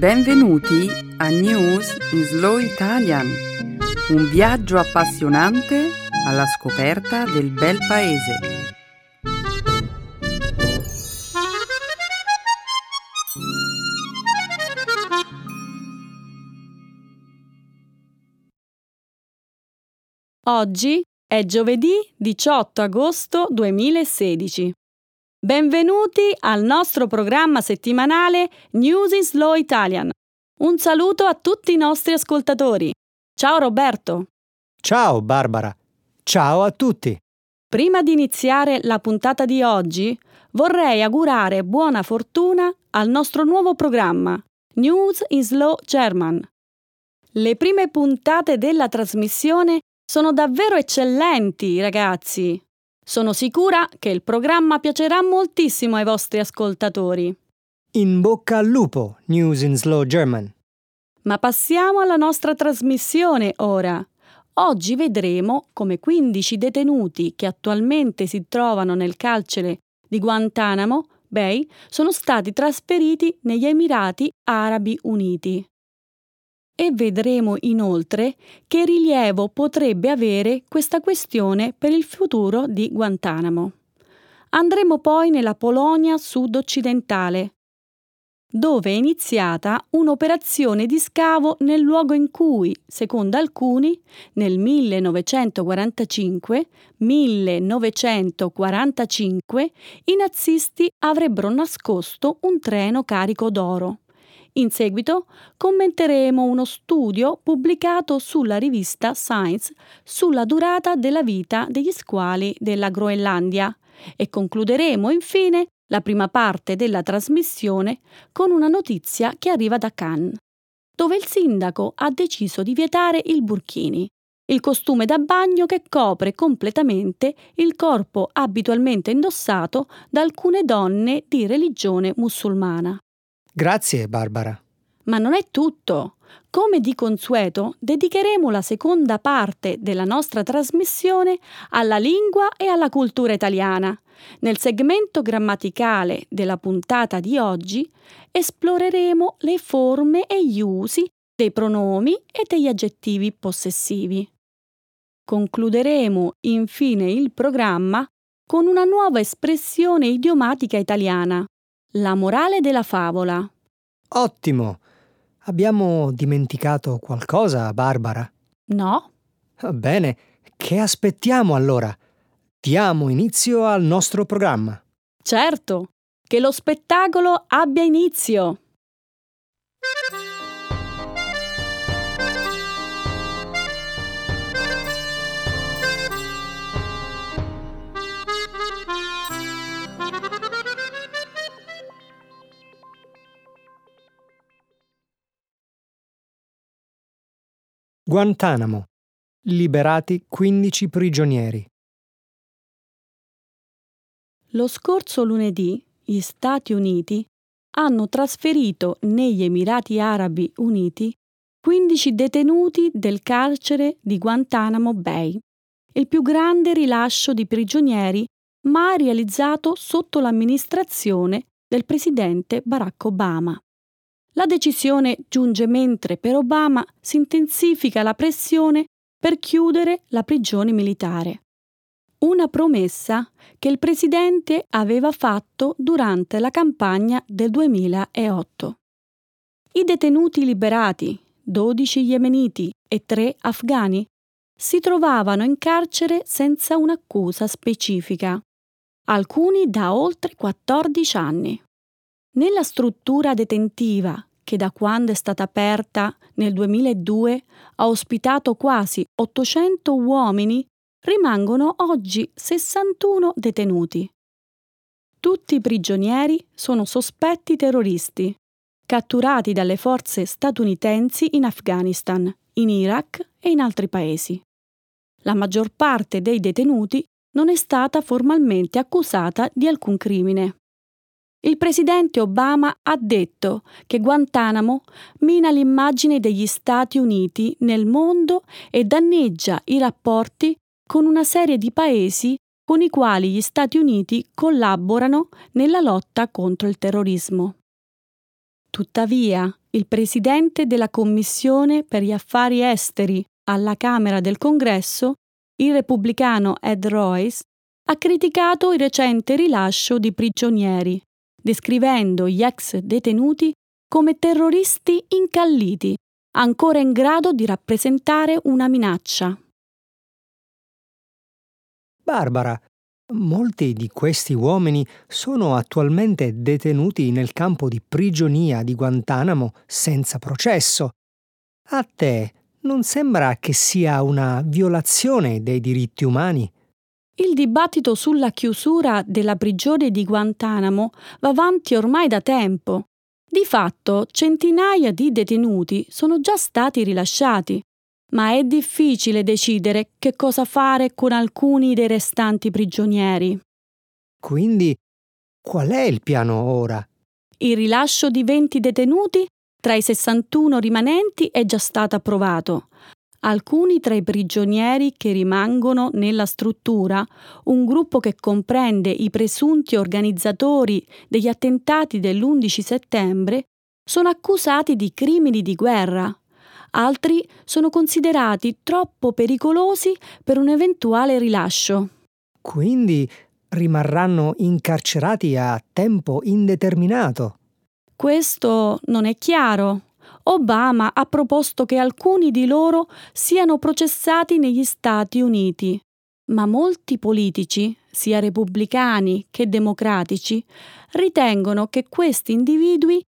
Benvenuti a News in Slow Italian, un viaggio appassionante alla scoperta del bel paese. Oggi è giovedì 18 agosto 2016. Benvenuti al nostro programma settimanale News in Slow Italian. Un saluto a tutti i nostri ascoltatori. Ciao Roberto. Ciao Barbara. Ciao a tutti. Prima di iniziare la puntata di oggi, vorrei augurare buona fortuna al nostro nuovo programma News in Slow German. Le prime puntate della trasmissione sono davvero eccellenti, ragazzi. Sono sicura che il programma piacerà moltissimo ai vostri ascoltatori. In bocca al lupo, News in Slow German. Ma passiamo alla nostra trasmissione ora. Oggi vedremo come 15 detenuti che attualmente si trovano nel carcere di Guantanamo Bay sono stati trasferiti negli Emirati Arabi Uniti e vedremo inoltre che rilievo potrebbe avere questa questione per il futuro di Guantanamo. Andremo poi nella Polonia sud-occidentale, dove è iniziata un'operazione di scavo nel luogo in cui, secondo alcuni, nel 1945, 1945 i nazisti avrebbero nascosto un treno carico d'oro. In seguito commenteremo uno studio pubblicato sulla rivista Science sulla durata della vita degli squali della Groenlandia e concluderemo infine la prima parte della trasmissione con una notizia che arriva da Cannes, dove il sindaco ha deciso di vietare il burkini, il costume da bagno che copre completamente il corpo abitualmente indossato da alcune donne di religione musulmana. Grazie, Barbara. Ma non è tutto. Come di consueto, dedicheremo la seconda parte della nostra trasmissione alla lingua e alla cultura italiana. Nel segmento grammaticale della puntata di oggi esploreremo le forme e gli usi dei pronomi e degli aggettivi possessivi. Concluderemo infine il programma con una nuova espressione idiomatica italiana, la morale della favola. Ottimo. Abbiamo dimenticato qualcosa, Barbara? No. Bene, che aspettiamo allora? Diamo inizio al nostro programma. Certo, che lo spettacolo abbia inizio. Guantanamo. Liberati 15 prigionieri. Lo scorso lunedì gli Stati Uniti hanno trasferito negli Emirati Arabi Uniti 15 detenuti del carcere di Guantanamo Bay, il più grande rilascio di prigionieri mai realizzato sotto l'amministrazione del presidente Barack Obama. La decisione giunge mentre per Obama si intensifica la pressione per chiudere la prigione militare. Una promessa che il presidente aveva fatto durante la campagna del 2008. I detenuti liberati, 12 yemeniti e 3 afghani, si trovavano in carcere senza un'accusa specifica, alcuni da oltre 14 anni. Nella struttura detentiva, che da quando è stata aperta nel 2002 ha ospitato quasi 800 uomini, rimangono oggi 61 detenuti. Tutti i prigionieri sono sospetti terroristi, catturati dalle forze statunitensi in Afghanistan, in Iraq e in altri paesi. La maggior parte dei detenuti non è stata formalmente accusata di alcun crimine. Il presidente Obama ha detto che Guantanamo mina l'immagine degli Stati Uniti nel mondo e danneggia i rapporti con una serie di paesi con i quali gli Stati Uniti collaborano nella lotta contro il terrorismo. Tuttavia, il presidente della Commissione per gli affari esteri alla Camera del Congresso, il repubblicano Ed Royce, ha criticato il recente rilascio di prigionieri, descrivendo gli ex detenuti come terroristi incalliti, ancora in grado di rappresentare una minaccia. Barbara, molti di questi uomini sono attualmente detenuti nel campo di prigionia di Guantanamo senza processo. A te non sembra che sia una violazione dei diritti umani? Il dibattito sulla chiusura della prigione di Guantanamo va avanti ormai da tempo. Di fatto, centinaia di detenuti sono già stati rilasciati, ma è difficile decidere che cosa fare con alcuni dei restanti prigionieri. Quindi, qual è il piano ora? Il rilascio di 20 detenuti tra i 61 rimanenti è già stato approvato. Alcuni tra i prigionieri che rimangono nella struttura, un gruppo che comprende i presunti organizzatori degli attentati dell'11 settembre, sono accusati di crimini di guerra. Altri sono considerati troppo pericolosi per un eventuale rilascio. Quindi rimarranno incarcerati a tempo indeterminato. Questo non è chiaro. Obama ha proposto che alcuni di loro siano processati negli Stati Uniti, ma molti politici, sia repubblicani che democratici, ritengono che questi individui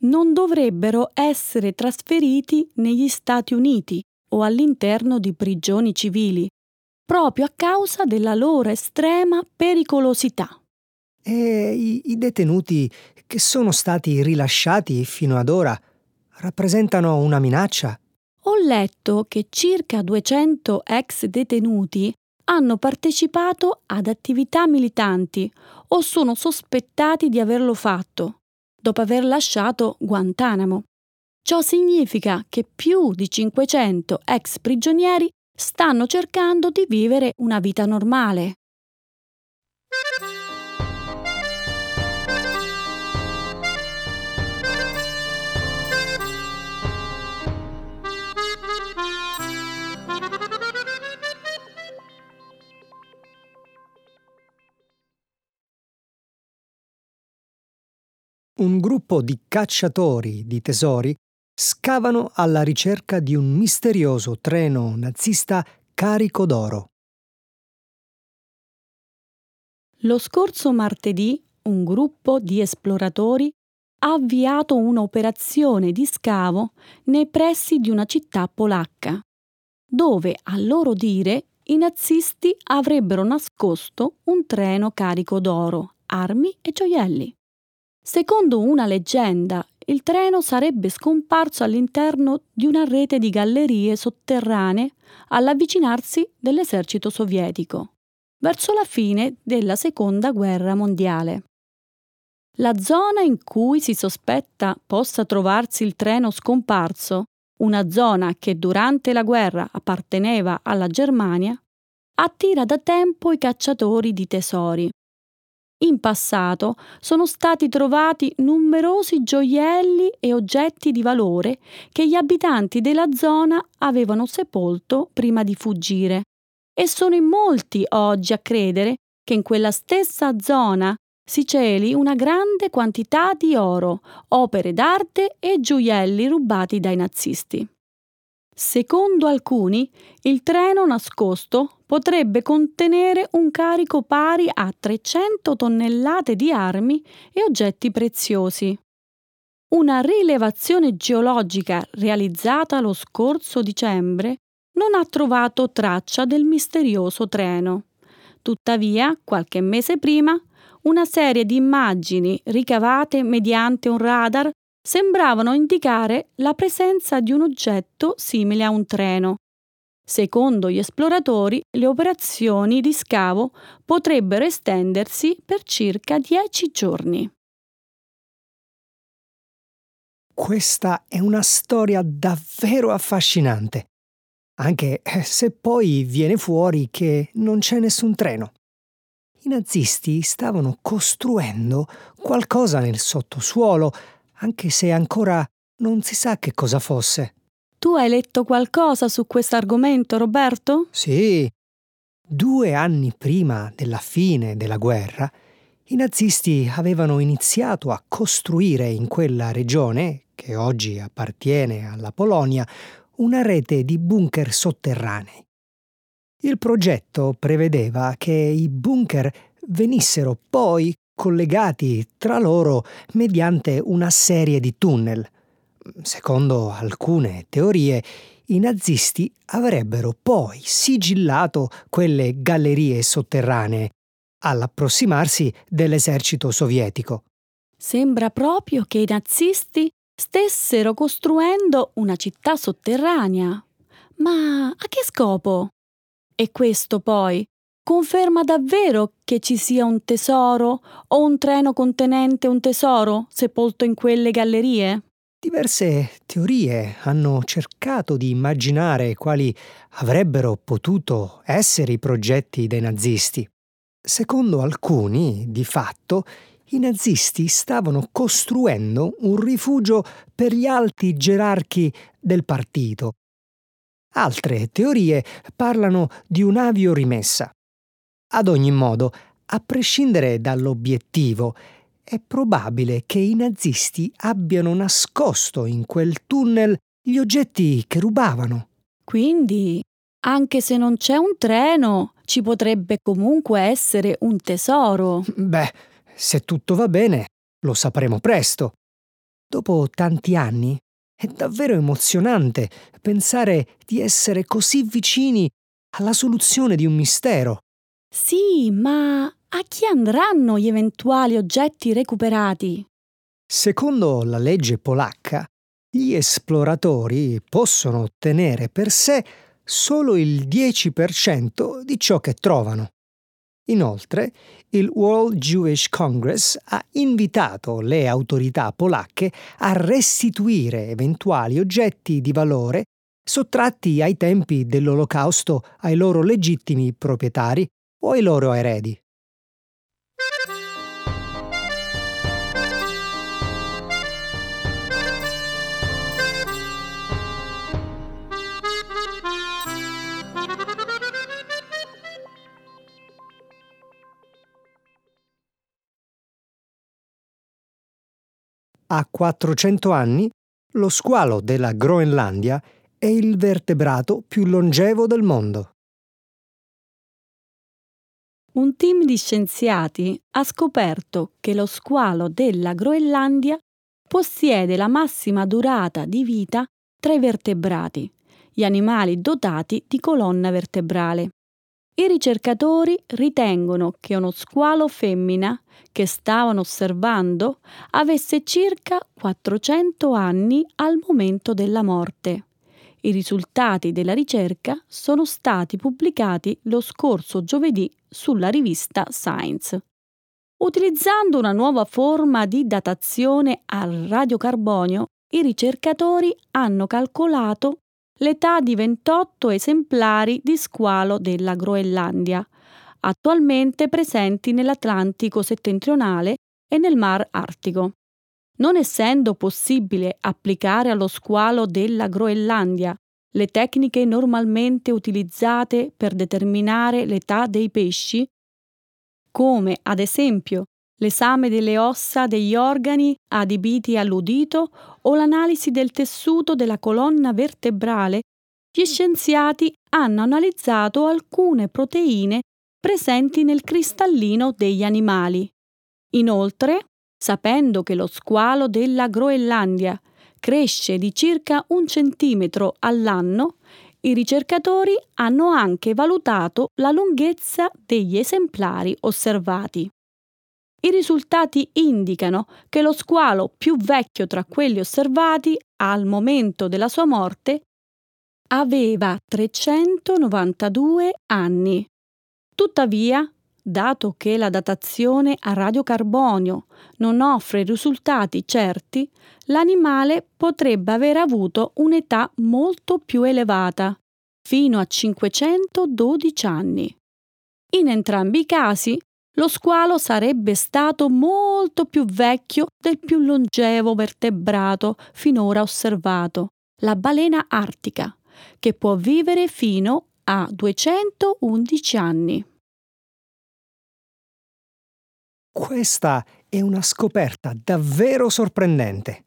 non dovrebbero essere trasferiti negli Stati Uniti o all'interno di prigioni civili, proprio a causa della loro estrema pericolosità. E i, i detenuti che sono stati rilasciati fino ad ora rappresentano una minaccia? Ho letto che circa 200 ex detenuti hanno partecipato ad attività militanti o sono sospettati di averlo fatto dopo aver lasciato Guantanamo. Ciò significa che più di 500 ex prigionieri stanno cercando di vivere una vita normale. Un gruppo di cacciatori di tesori scavano alla ricerca di un misterioso treno nazista carico d'oro. Lo scorso martedì un gruppo di esploratori ha avviato un'operazione di scavo nei pressi di una città polacca, dove, a loro dire, i nazisti avrebbero nascosto un treno carico d'oro, armi e gioielli. Secondo una leggenda, il treno sarebbe scomparso all'interno di una rete di gallerie sotterranee all'avvicinarsi dell'esercito sovietico, verso la fine della Seconda Guerra Mondiale. La zona in cui si sospetta possa trovarsi il treno scomparso, una zona che durante la guerra apparteneva alla Germania, attira da tempo i cacciatori di tesori in passato sono stati trovati numerosi gioielli e oggetti di valore che gli abitanti della zona avevano sepolto prima di fuggire. E sono in molti oggi a credere che in quella stessa zona si celi una grande quantità di oro, opere d'arte e gioielli rubati dai nazisti. Secondo alcuni, il treno nascosto potrebbe contenere un carico pari a 300 tonnellate di armi e oggetti preziosi. Una rilevazione geologica realizzata lo scorso dicembre non ha trovato traccia del misterioso treno. Tuttavia, qualche mese prima, una serie di immagini ricavate mediante un radar sembravano indicare la presenza di un oggetto simile a un treno. Secondo gli esploratori, le operazioni di scavo potrebbero estendersi per circa dieci giorni. Questa è una storia davvero affascinante, anche se poi viene fuori che non c'è nessun treno. I nazisti stavano costruendo qualcosa nel sottosuolo anche se ancora non si sa che cosa fosse. Tu hai letto qualcosa su questo argomento, Roberto? Sì. Due anni prima della fine della guerra, i nazisti avevano iniziato a costruire in quella regione, che oggi appartiene alla Polonia, una rete di bunker sotterranei. Il progetto prevedeva che i bunker venissero poi collegati tra loro mediante una serie di tunnel. Secondo alcune teorie, i nazisti avrebbero poi sigillato quelle gallerie sotterranee all'approssimarsi dell'esercito sovietico. Sembra proprio che i nazisti stessero costruendo una città sotterranea. Ma a che scopo? E questo poi conferma davvero che ci sia un tesoro o un treno contenente un tesoro sepolto in quelle gallerie? Diverse teorie hanno cercato di immaginare quali avrebbero potuto essere i progetti dei nazisti. Secondo alcuni, di fatto, i nazisti stavano costruendo un rifugio per gli alti gerarchi del partito. Altre teorie parlano di un'avio rimessa. Ad ogni modo, a prescindere dall'obiettivo, è probabile che i nazisti abbiano nascosto in quel tunnel gli oggetti che rubavano. Quindi, anche se non c'è un treno, ci potrebbe comunque essere un tesoro. Beh, se tutto va bene, lo sapremo presto. Dopo tanti anni, è davvero emozionante pensare di essere così vicini alla soluzione di un mistero. Sì, ma a chi andranno gli eventuali oggetti recuperati? Secondo la legge polacca, gli esploratori possono ottenere per sé solo il 10% di ciò che trovano. Inoltre, il World Jewish Congress ha invitato le autorità polacche a restituire eventuali oggetti di valore sottratti ai tempi dell'Olocausto ai loro legittimi proprietari o ai loro eredi. A 400 anni, lo squalo della Groenlandia è il vertebrato più longevo del mondo. Un team di scienziati ha scoperto che lo squalo della Groenlandia possiede la massima durata di vita tra i vertebrati, gli animali dotati di colonna vertebrale. I ricercatori ritengono che uno squalo femmina che stavano osservando avesse circa 400 anni al momento della morte. I risultati della ricerca sono stati pubblicati lo scorso giovedì sulla rivista Science. Utilizzando una nuova forma di datazione al radiocarbonio, i ricercatori hanno calcolato l'età di 28 esemplari di squalo della Groenlandia, attualmente presenti nell'Atlantico settentrionale e nel Mar Artico. Non essendo possibile applicare allo squalo della Groenlandia le tecniche normalmente utilizzate per determinare l'età dei pesci, come ad esempio l'esame delle ossa degli organi adibiti all'udito o l'analisi del tessuto della colonna vertebrale, gli scienziati hanno analizzato alcune proteine presenti nel cristallino degli animali. Inoltre, sapendo che lo squalo della Groenlandia cresce di circa un centimetro all'anno, i ricercatori hanno anche valutato la lunghezza degli esemplari osservati. I risultati indicano che lo squalo più vecchio tra quelli osservati al momento della sua morte aveva 392 anni. Tuttavia, dato che la datazione a radiocarbonio non offre risultati certi, l'animale potrebbe aver avuto un'età molto più elevata, fino a 512 anni. In entrambi i casi, lo squalo sarebbe stato molto più vecchio del più longevo vertebrato finora osservato, la balena artica, che può vivere fino a 211 anni. Questa è una scoperta davvero sorprendente.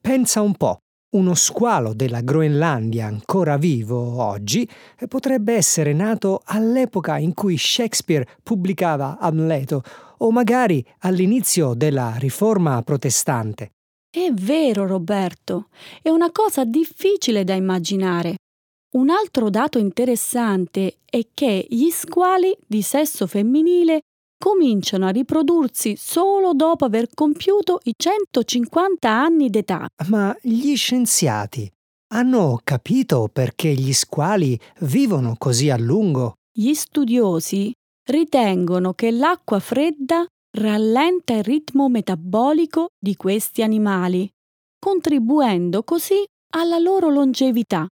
Pensa un po', uno squalo della Groenlandia ancora vivo oggi potrebbe essere nato all'epoca in cui Shakespeare pubblicava Amleto o magari all'inizio della riforma protestante. È vero, Roberto, è una cosa difficile da immaginare. Un altro dato interessante è che gli squali di sesso femminile cominciano a riprodursi solo dopo aver compiuto i 150 anni d'età. Ma gli scienziati hanno capito perché gli squali vivono così a lungo? Gli studiosi ritengono che l'acqua fredda rallenta il ritmo metabolico di questi animali, contribuendo così alla loro longevità.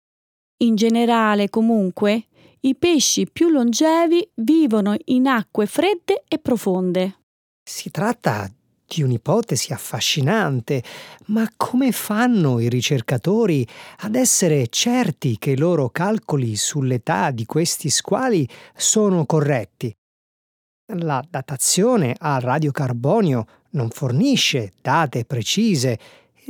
In generale, comunque, i pesci più longevi vivono in acque fredde e profonde. Si tratta di un'ipotesi affascinante, ma come fanno i ricercatori ad essere certi che i loro calcoli sull'età di questi squali sono corretti? La datazione a radiocarbonio non fornisce date precise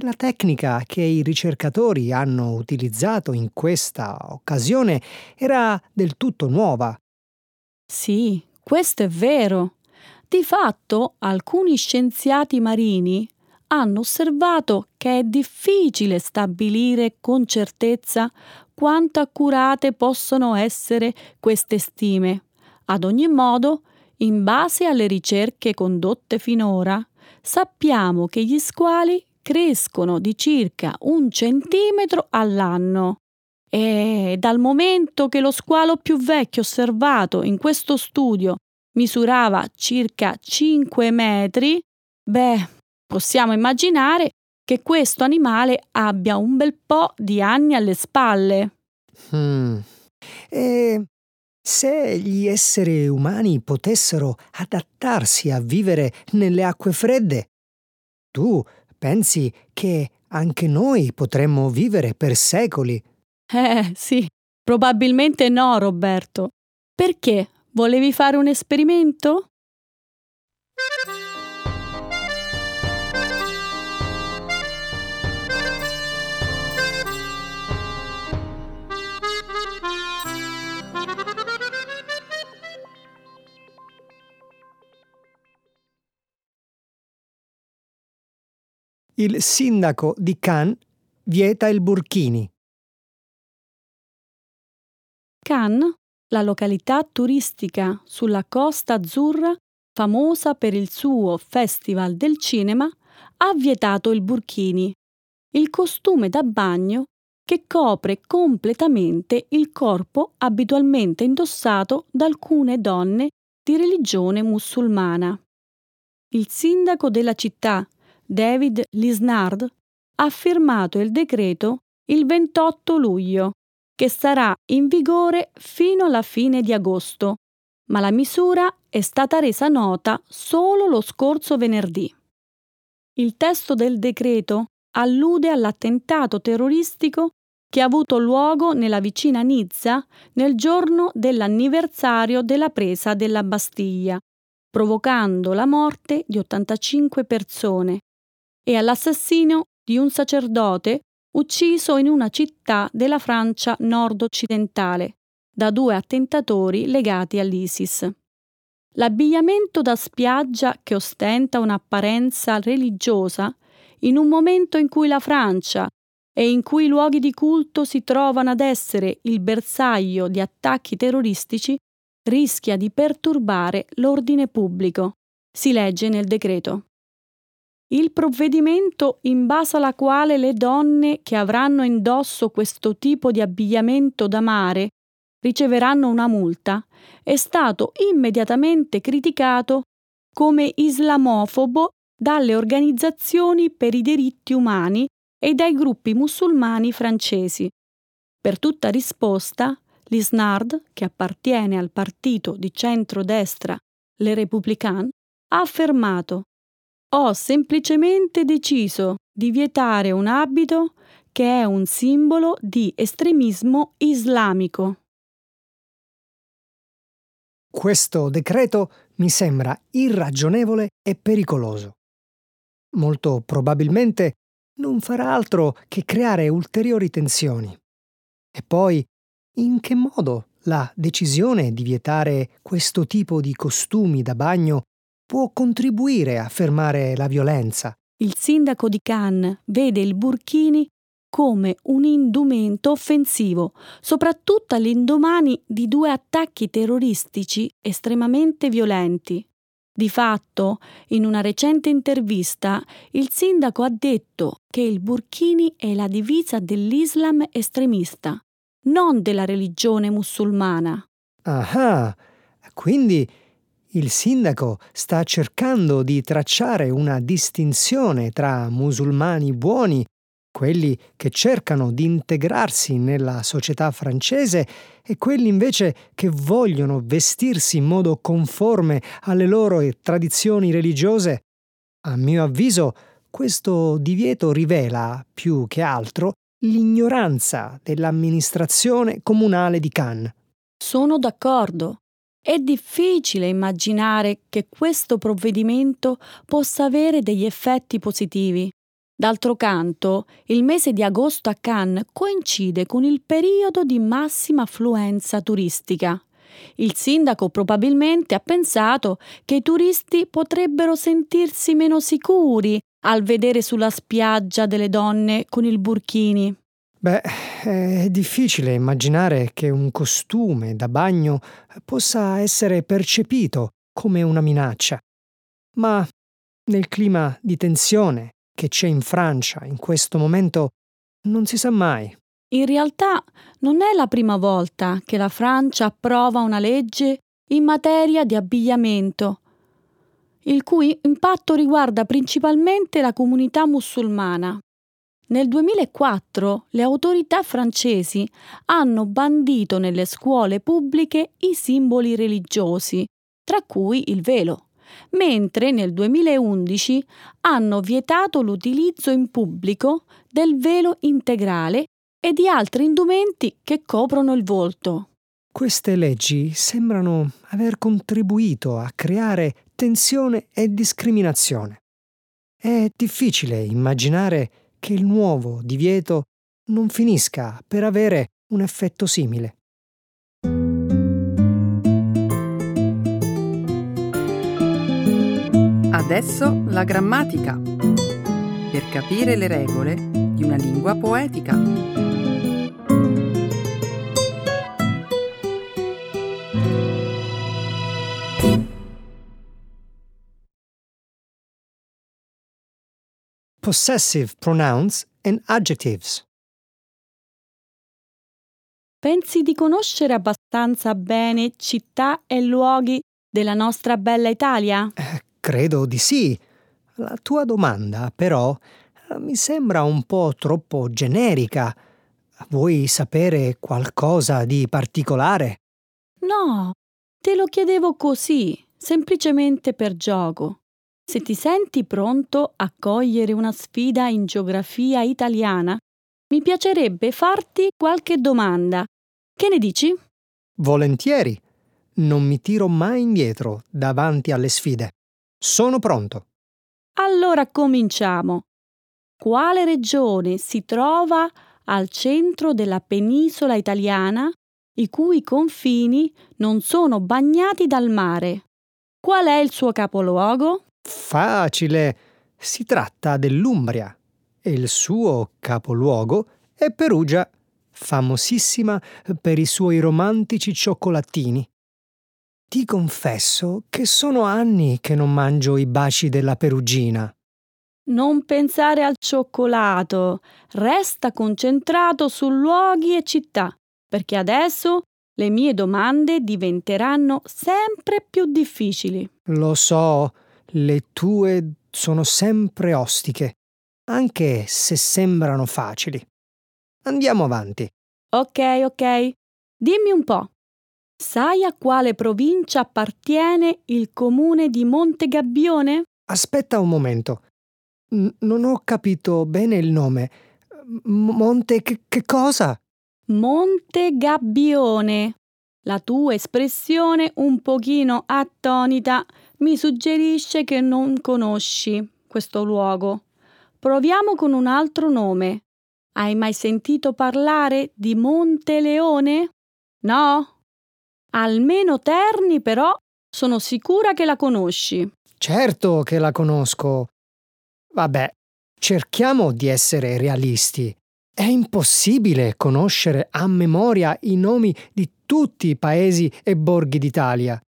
la tecnica che i ricercatori hanno utilizzato in questa occasione era del tutto nuova. Sì, questo è vero. Di fatto, alcuni scienziati marini hanno osservato che è difficile stabilire con certezza quanto accurate possono essere queste stime. Ad ogni modo, in base alle ricerche condotte finora, sappiamo che gli squali crescono di circa un centimetro all'anno. E dal momento che lo squalo più vecchio osservato in questo studio misurava circa 5 metri, beh, possiamo immaginare che questo animale abbia un bel po' di anni alle spalle. Hmm. E se gli esseri umani potessero adattarsi a vivere nelle acque fredde, tu Pensi che anche noi potremmo vivere per secoli? Eh sì, probabilmente no, Roberto. Perché? Volevi fare un esperimento? Il sindaco di Cannes vieta il burkini. Cannes, la località turistica sulla Costa Azzurra, famosa per il suo Festival del Cinema, ha vietato il burkini, il costume da bagno che copre completamente il corpo abitualmente indossato da alcune donne di religione musulmana. Il sindaco della città, David Lisnard, ha firmato il decreto il 28 luglio, che sarà in vigore fino alla fine di agosto, ma la misura è stata resa nota solo lo scorso venerdì. Il testo del decreto allude all'attentato terroristico che ha avuto luogo nella vicina Nizza nel giorno dell'anniversario della presa della Bastiglia, provocando la morte di 85 persone, e all'assassinio di un sacerdote ucciso in una città della Francia nord-occidentale da due attentatori legati all'ISIS. L'abbigliamento da spiaggia che ostenta un'apparenza religiosa in un momento in cui la Francia e in cui i luoghi di culto si trovano ad essere il bersaglio di attacchi terroristici, rischia di perturbare l'ordine pubblico, si legge nel decreto. Il provvedimento in base alla quale le donne che avranno indosso questo tipo di abbigliamento da mare riceveranno una multa è stato immediatamente criticato come islamofobo dalle organizzazioni per i diritti umani e dai gruppi musulmani francesi. Per tutta risposta, l'ISNARD, che appartiene al partito di centrodestra Le Républicain, ha affermato Ho semplicemente deciso di vietare un abito che è un simbolo di estremismo islamico. Questo decreto mi sembra irragionevole e pericoloso. Molto probabilmente non farà altro che creare ulteriori tensioni. E poi, in che modo la decisione di vietare questo tipo di costumi da bagno può contribuire a fermare la violenza? Il sindaco di Cannes vede il burkini come un indumento offensivo, soprattutto all'indomani di due attacchi terroristici estremamente violenti. Di fatto, in una recente intervista, il sindaco ha detto che il burkini è la divisa dell'Islam estremista, non della religione musulmana. Ah, quindi il sindaco sta cercando di tracciare una distinzione tra musulmani buoni quelli che cercano di integrarsi nella società francese e quelli invece che vogliono vestirsi in modo conforme alle loro tradizioni religiose, a mio avviso questo divieto rivela, più che altro, l'ignoranza dell'amministrazione comunale di Cannes. Sono d'accordo. È difficile immaginare che questo provvedimento possa avere degli effetti positivi. D'altro canto, il mese di agosto a Cannes coincide con il periodo di massima affluenza turistica. Il sindaco probabilmente ha pensato che i turisti potrebbero sentirsi meno sicuri al vedere sulla spiaggia delle donne con il burkini. Beh, è difficile immaginare che un costume da bagno possa essere percepito come una minaccia. Ma nel clima di tensione che c'è in Francia in questo momento non si sa mai. In realtà non è la prima volta che la Francia approva una legge in materia di abbigliamento, il cui impatto riguarda principalmente la comunità musulmana. Nel 2004 le autorità francesi hanno bandito nelle scuole pubbliche i simboli religiosi, tra cui il velo mentre nel 2011 hanno vietato l'utilizzo in pubblico del velo integrale e di altri indumenti che coprono il volto. Queste leggi sembrano aver contribuito a creare tensione e discriminazione. È difficile immaginare che il nuovo divieto non finisca per avere un effetto simile. Adesso la grammatica. Per capire le regole di una lingua poetica. Possessive pronouns and adjectives. Pensi di conoscere abbastanza bene città e luoghi della nostra bella Italia? Eh, Credo di sì. La tua domanda, però, mi sembra un po' troppo generica. Vuoi sapere qualcosa di particolare? No, te lo chiedevo così, semplicemente per gioco. Se ti senti pronto a cogliere una sfida in geografia italiana, mi piacerebbe farti qualche domanda. Che ne dici? Volentieri. Non mi tiro mai indietro davanti alle sfide. Sono pronto. Allora cominciamo. Quale regione si trova al centro della penisola italiana i cui confini non sono bagnati dal mare? Qual è il suo capoluogo? Facile. Si tratta dell'Umbria e il suo capoluogo è Perugia, famosissima per i suoi romantici cioccolatini. Ti confesso che sono anni che non mangio i baci della perugina. Non pensare al cioccolato, resta concentrato su luoghi e città, perché adesso le mie domande diventeranno sempre più difficili. Lo so, le tue sono sempre ostiche, anche se sembrano facili. Andiamo avanti. Ok, ok. Dimmi un po', Sai a quale provincia appartiene il comune di Montegabbione? Aspetta un momento. N- non ho capito bene il nome. M- Monte che, che cosa? Montegabbione. La tua espressione un pochino attonita mi suggerisce che non conosci questo luogo. Proviamo con un altro nome. Hai mai sentito parlare di Monte Leone? No? Almeno Terni, però, sono sicura che la conosci. Certo che la conosco. Vabbè, cerchiamo di essere realisti. È impossibile conoscere a memoria i nomi di tutti i paesi e borghi d'Italia.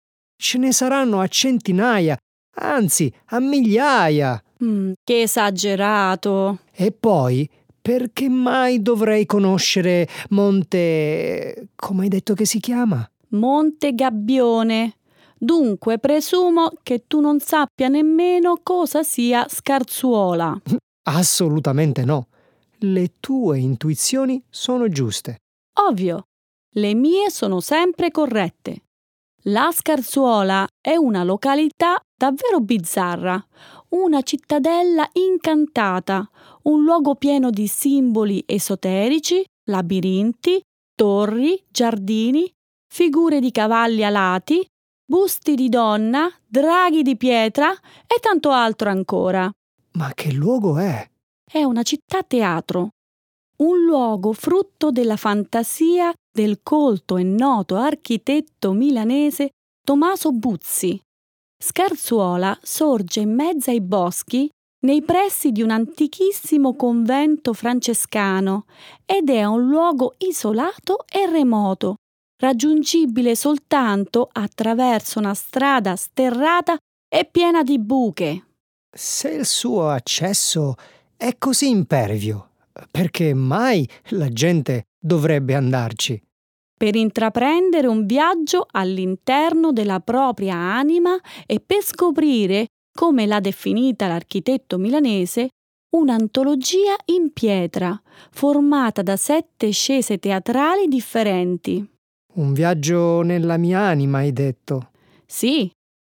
Ce ne saranno a centinaia, anzi a migliaia. Mm, che esagerato. E poi, perché mai dovrei conoscere Monte... come hai detto che si chiama? Monte Gabbione. Dunque presumo che tu non sappia nemmeno cosa sia scarzuola. Assolutamente no. Le tue intuizioni sono giuste. Ovvio, le mie sono sempre corrette. La Scarzuola è una località davvero bizzarra, una cittadella incantata, un luogo pieno di simboli esoterici, labirinti, torri, giardini, figure di cavalli alati, busti di donna, draghi di pietra e tanto altro ancora. Ma che luogo è? È una città teatro, un luogo frutto della fantasia del colto e noto architetto milanese Tommaso Buzzi. Scarzuola sorge in mezzo ai boschi nei pressi di un antichissimo convento francescano ed è un luogo isolato e remoto, raggiungibile soltanto attraverso una strada sterrata e piena di buche. Se il suo accesso è così impervio, perché mai la gente dovrebbe andarci? Per intraprendere un viaggio all'interno della propria anima e per scoprire, come l'ha definita l'architetto milanese, un'antologia in pietra, formata da sette scese teatrali differenti. Un viaggio nella mia anima, hai detto. Sì,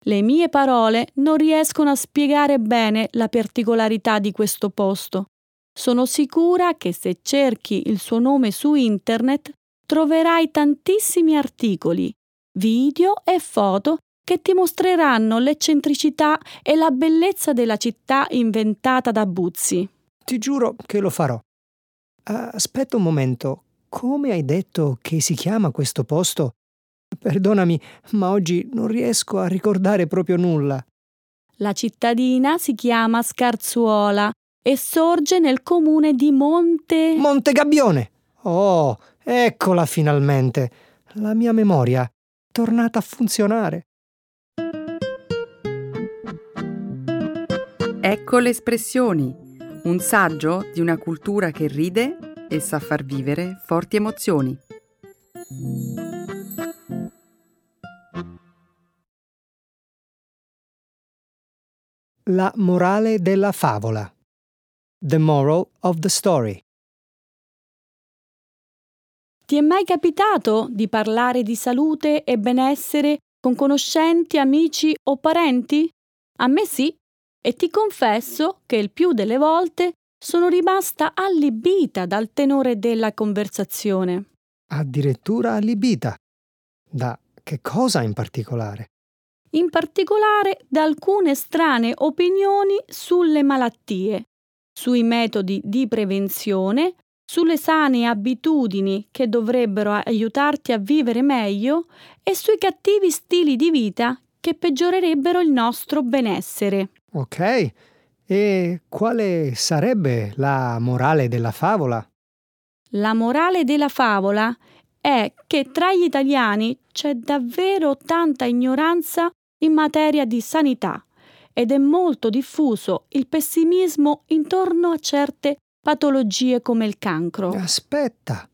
le mie parole non riescono a spiegare bene la particolarità di questo posto. Sono sicura che se cerchi il suo nome su internet troverai tantissimi articoli, video e foto che ti mostreranno l'eccentricità e la bellezza della città inventata da Buzzi. Ti giuro che lo farò. Aspetta un momento, come hai detto che si chiama questo posto? Perdonami, ma oggi non riesco a ricordare proprio nulla. La cittadina si chiama Scarzuola e sorge nel comune di Monte. Monte Gabbione! Oh, eccola finalmente! La mia memoria è tornata a funzionare. Ecco le espressioni, un saggio di una cultura che ride e sa far vivere forti emozioni. La morale della favola. The moral of the story. Ti è mai capitato di parlare di salute e benessere con conoscenti, amici o parenti? A me sì, e ti confesso che il più delle volte sono rimasta allibita dal tenore della conversazione. Addirittura allibita. Da che cosa in particolare? In particolare da alcune strane opinioni sulle malattie, sui metodi di prevenzione, sulle sane abitudini che dovrebbero aiutarti a vivere meglio e sui cattivi stili di vita che peggiorerebbero il nostro benessere. Ok, e quale sarebbe la morale della favola? La morale della favola è che tra gli italiani c'è davvero tanta ignoranza in materia di sanità ed è molto diffuso il pessimismo intorno a certe patologie come il cancro. Aspetta,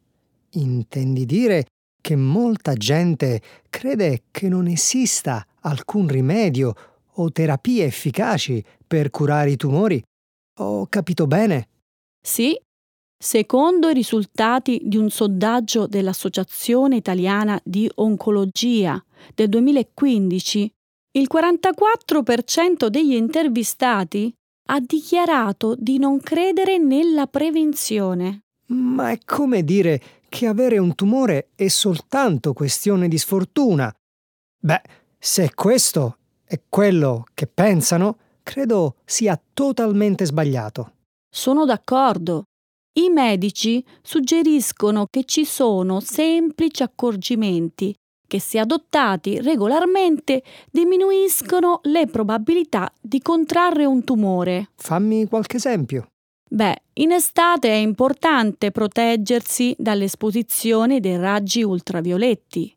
intendi dire che molta gente crede che non esista alcun rimedio o terapie efficaci per curare i tumori? Ho capito bene? Sì, Secondo i risultati di un sondaggio dell'Associazione Italiana di Oncologia del 2015, il 44% degli intervistati ha dichiarato di non credere nella prevenzione. Ma è come dire che avere un tumore è soltanto questione di sfortuna. Beh, se questo è quello che pensano, credo sia totalmente sbagliato. Sono d'accordo. I medici suggeriscono che ci sono semplici accorgimenti che se adottati regolarmente diminuiscono le probabilità di contrarre un tumore. Fammi qualche esempio. Beh, in estate è importante proteggersi dall'esposizione dei raggi ultravioletti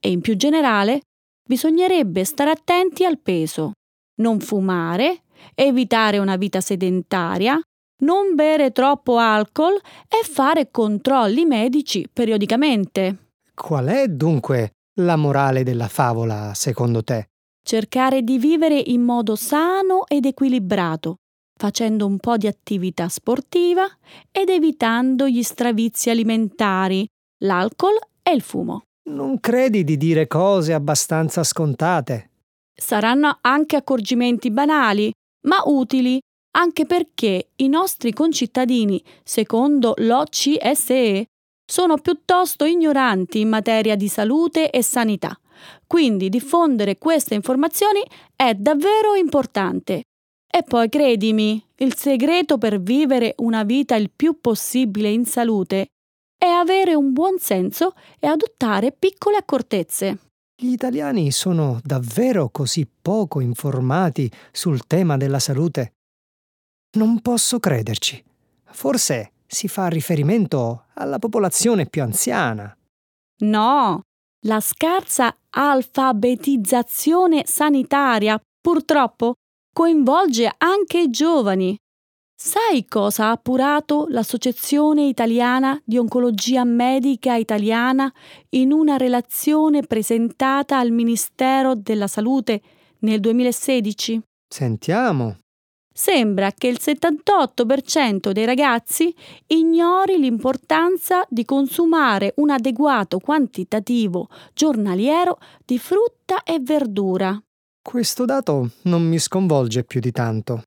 e in più generale bisognerebbe stare attenti al peso, non fumare, evitare una vita sedentaria, non bere troppo alcol e fare controlli medici periodicamente. Qual è dunque la morale della favola, secondo te? Cercare di vivere in modo sano ed equilibrato, facendo un po' di attività sportiva ed evitando gli stravizi alimentari, l'alcol e il fumo. Non credi di dire cose abbastanza scontate? Saranno anche accorgimenti banali, ma utili anche perché i nostri concittadini, secondo l'OCSE, sono piuttosto ignoranti in materia di salute e sanità. Quindi diffondere queste informazioni è davvero importante. E poi credimi, il segreto per vivere una vita il più possibile in salute è avere un buon senso e adottare piccole accortezze. Gli italiani sono davvero così poco informati sul tema della salute? Non posso crederci. Forse si fa riferimento alla popolazione più anziana. No, la scarsa alfabetizzazione sanitaria purtroppo coinvolge anche i giovani. Sai cosa ha appurato l'Associazione Italiana di Oncologia Medica Italiana in una relazione presentata al Ministero della Salute nel 2016? Sentiamo. Sembra che il 78% dei ragazzi ignori l'importanza di consumare un adeguato quantitativo giornaliero di frutta e verdura. Questo dato non mi sconvolge più di tanto.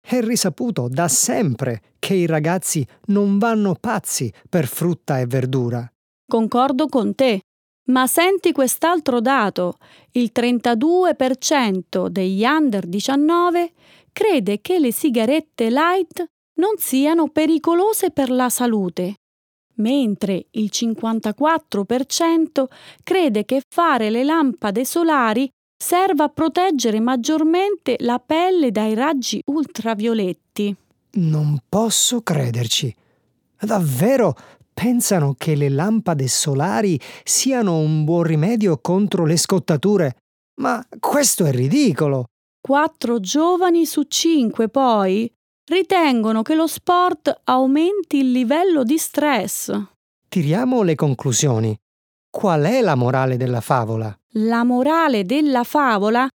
È risaputo da sempre che i ragazzi non vanno pazzi per frutta e verdura. Concordo con te, ma senti quest'altro dato. Il 32% degli under 19 crede che le sigarette light non siano pericolose per la salute, mentre il 54% crede che fare le lampade solari serva a proteggere maggiormente la pelle dai raggi ultravioletti. Non posso crederci. Davvero pensano che le lampade solari siano un buon rimedio contro le scottature? Ma questo è ridicolo. Quattro giovani su cinque, poi, ritengono che lo sport aumenti il livello di stress. Tiriamo le conclusioni. Qual è la morale della favola? La morale della favola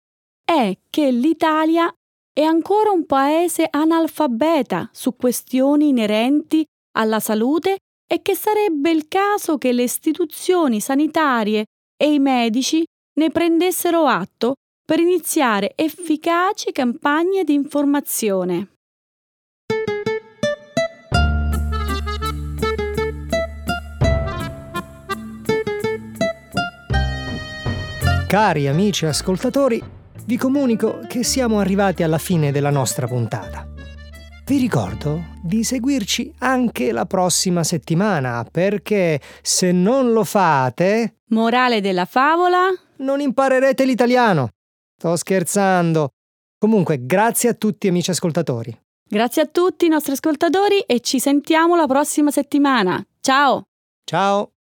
è che l'Italia è ancora un paese analfabeta su questioni inerenti alla salute e che sarebbe il caso che le istituzioni sanitarie e i medici ne prendessero atto per iniziare efficaci campagne di informazione. Cari amici ascoltatori, vi comunico che siamo arrivati alla fine della nostra puntata. Vi ricordo di seguirci anche la prossima settimana perché se non lo fate... Morale della favola? Non imparerete l'italiano. Sto scherzando. Comunque, grazie a tutti amici ascoltatori. Grazie a tutti i nostri ascoltatori e ci sentiamo la prossima settimana. Ciao! Ciao!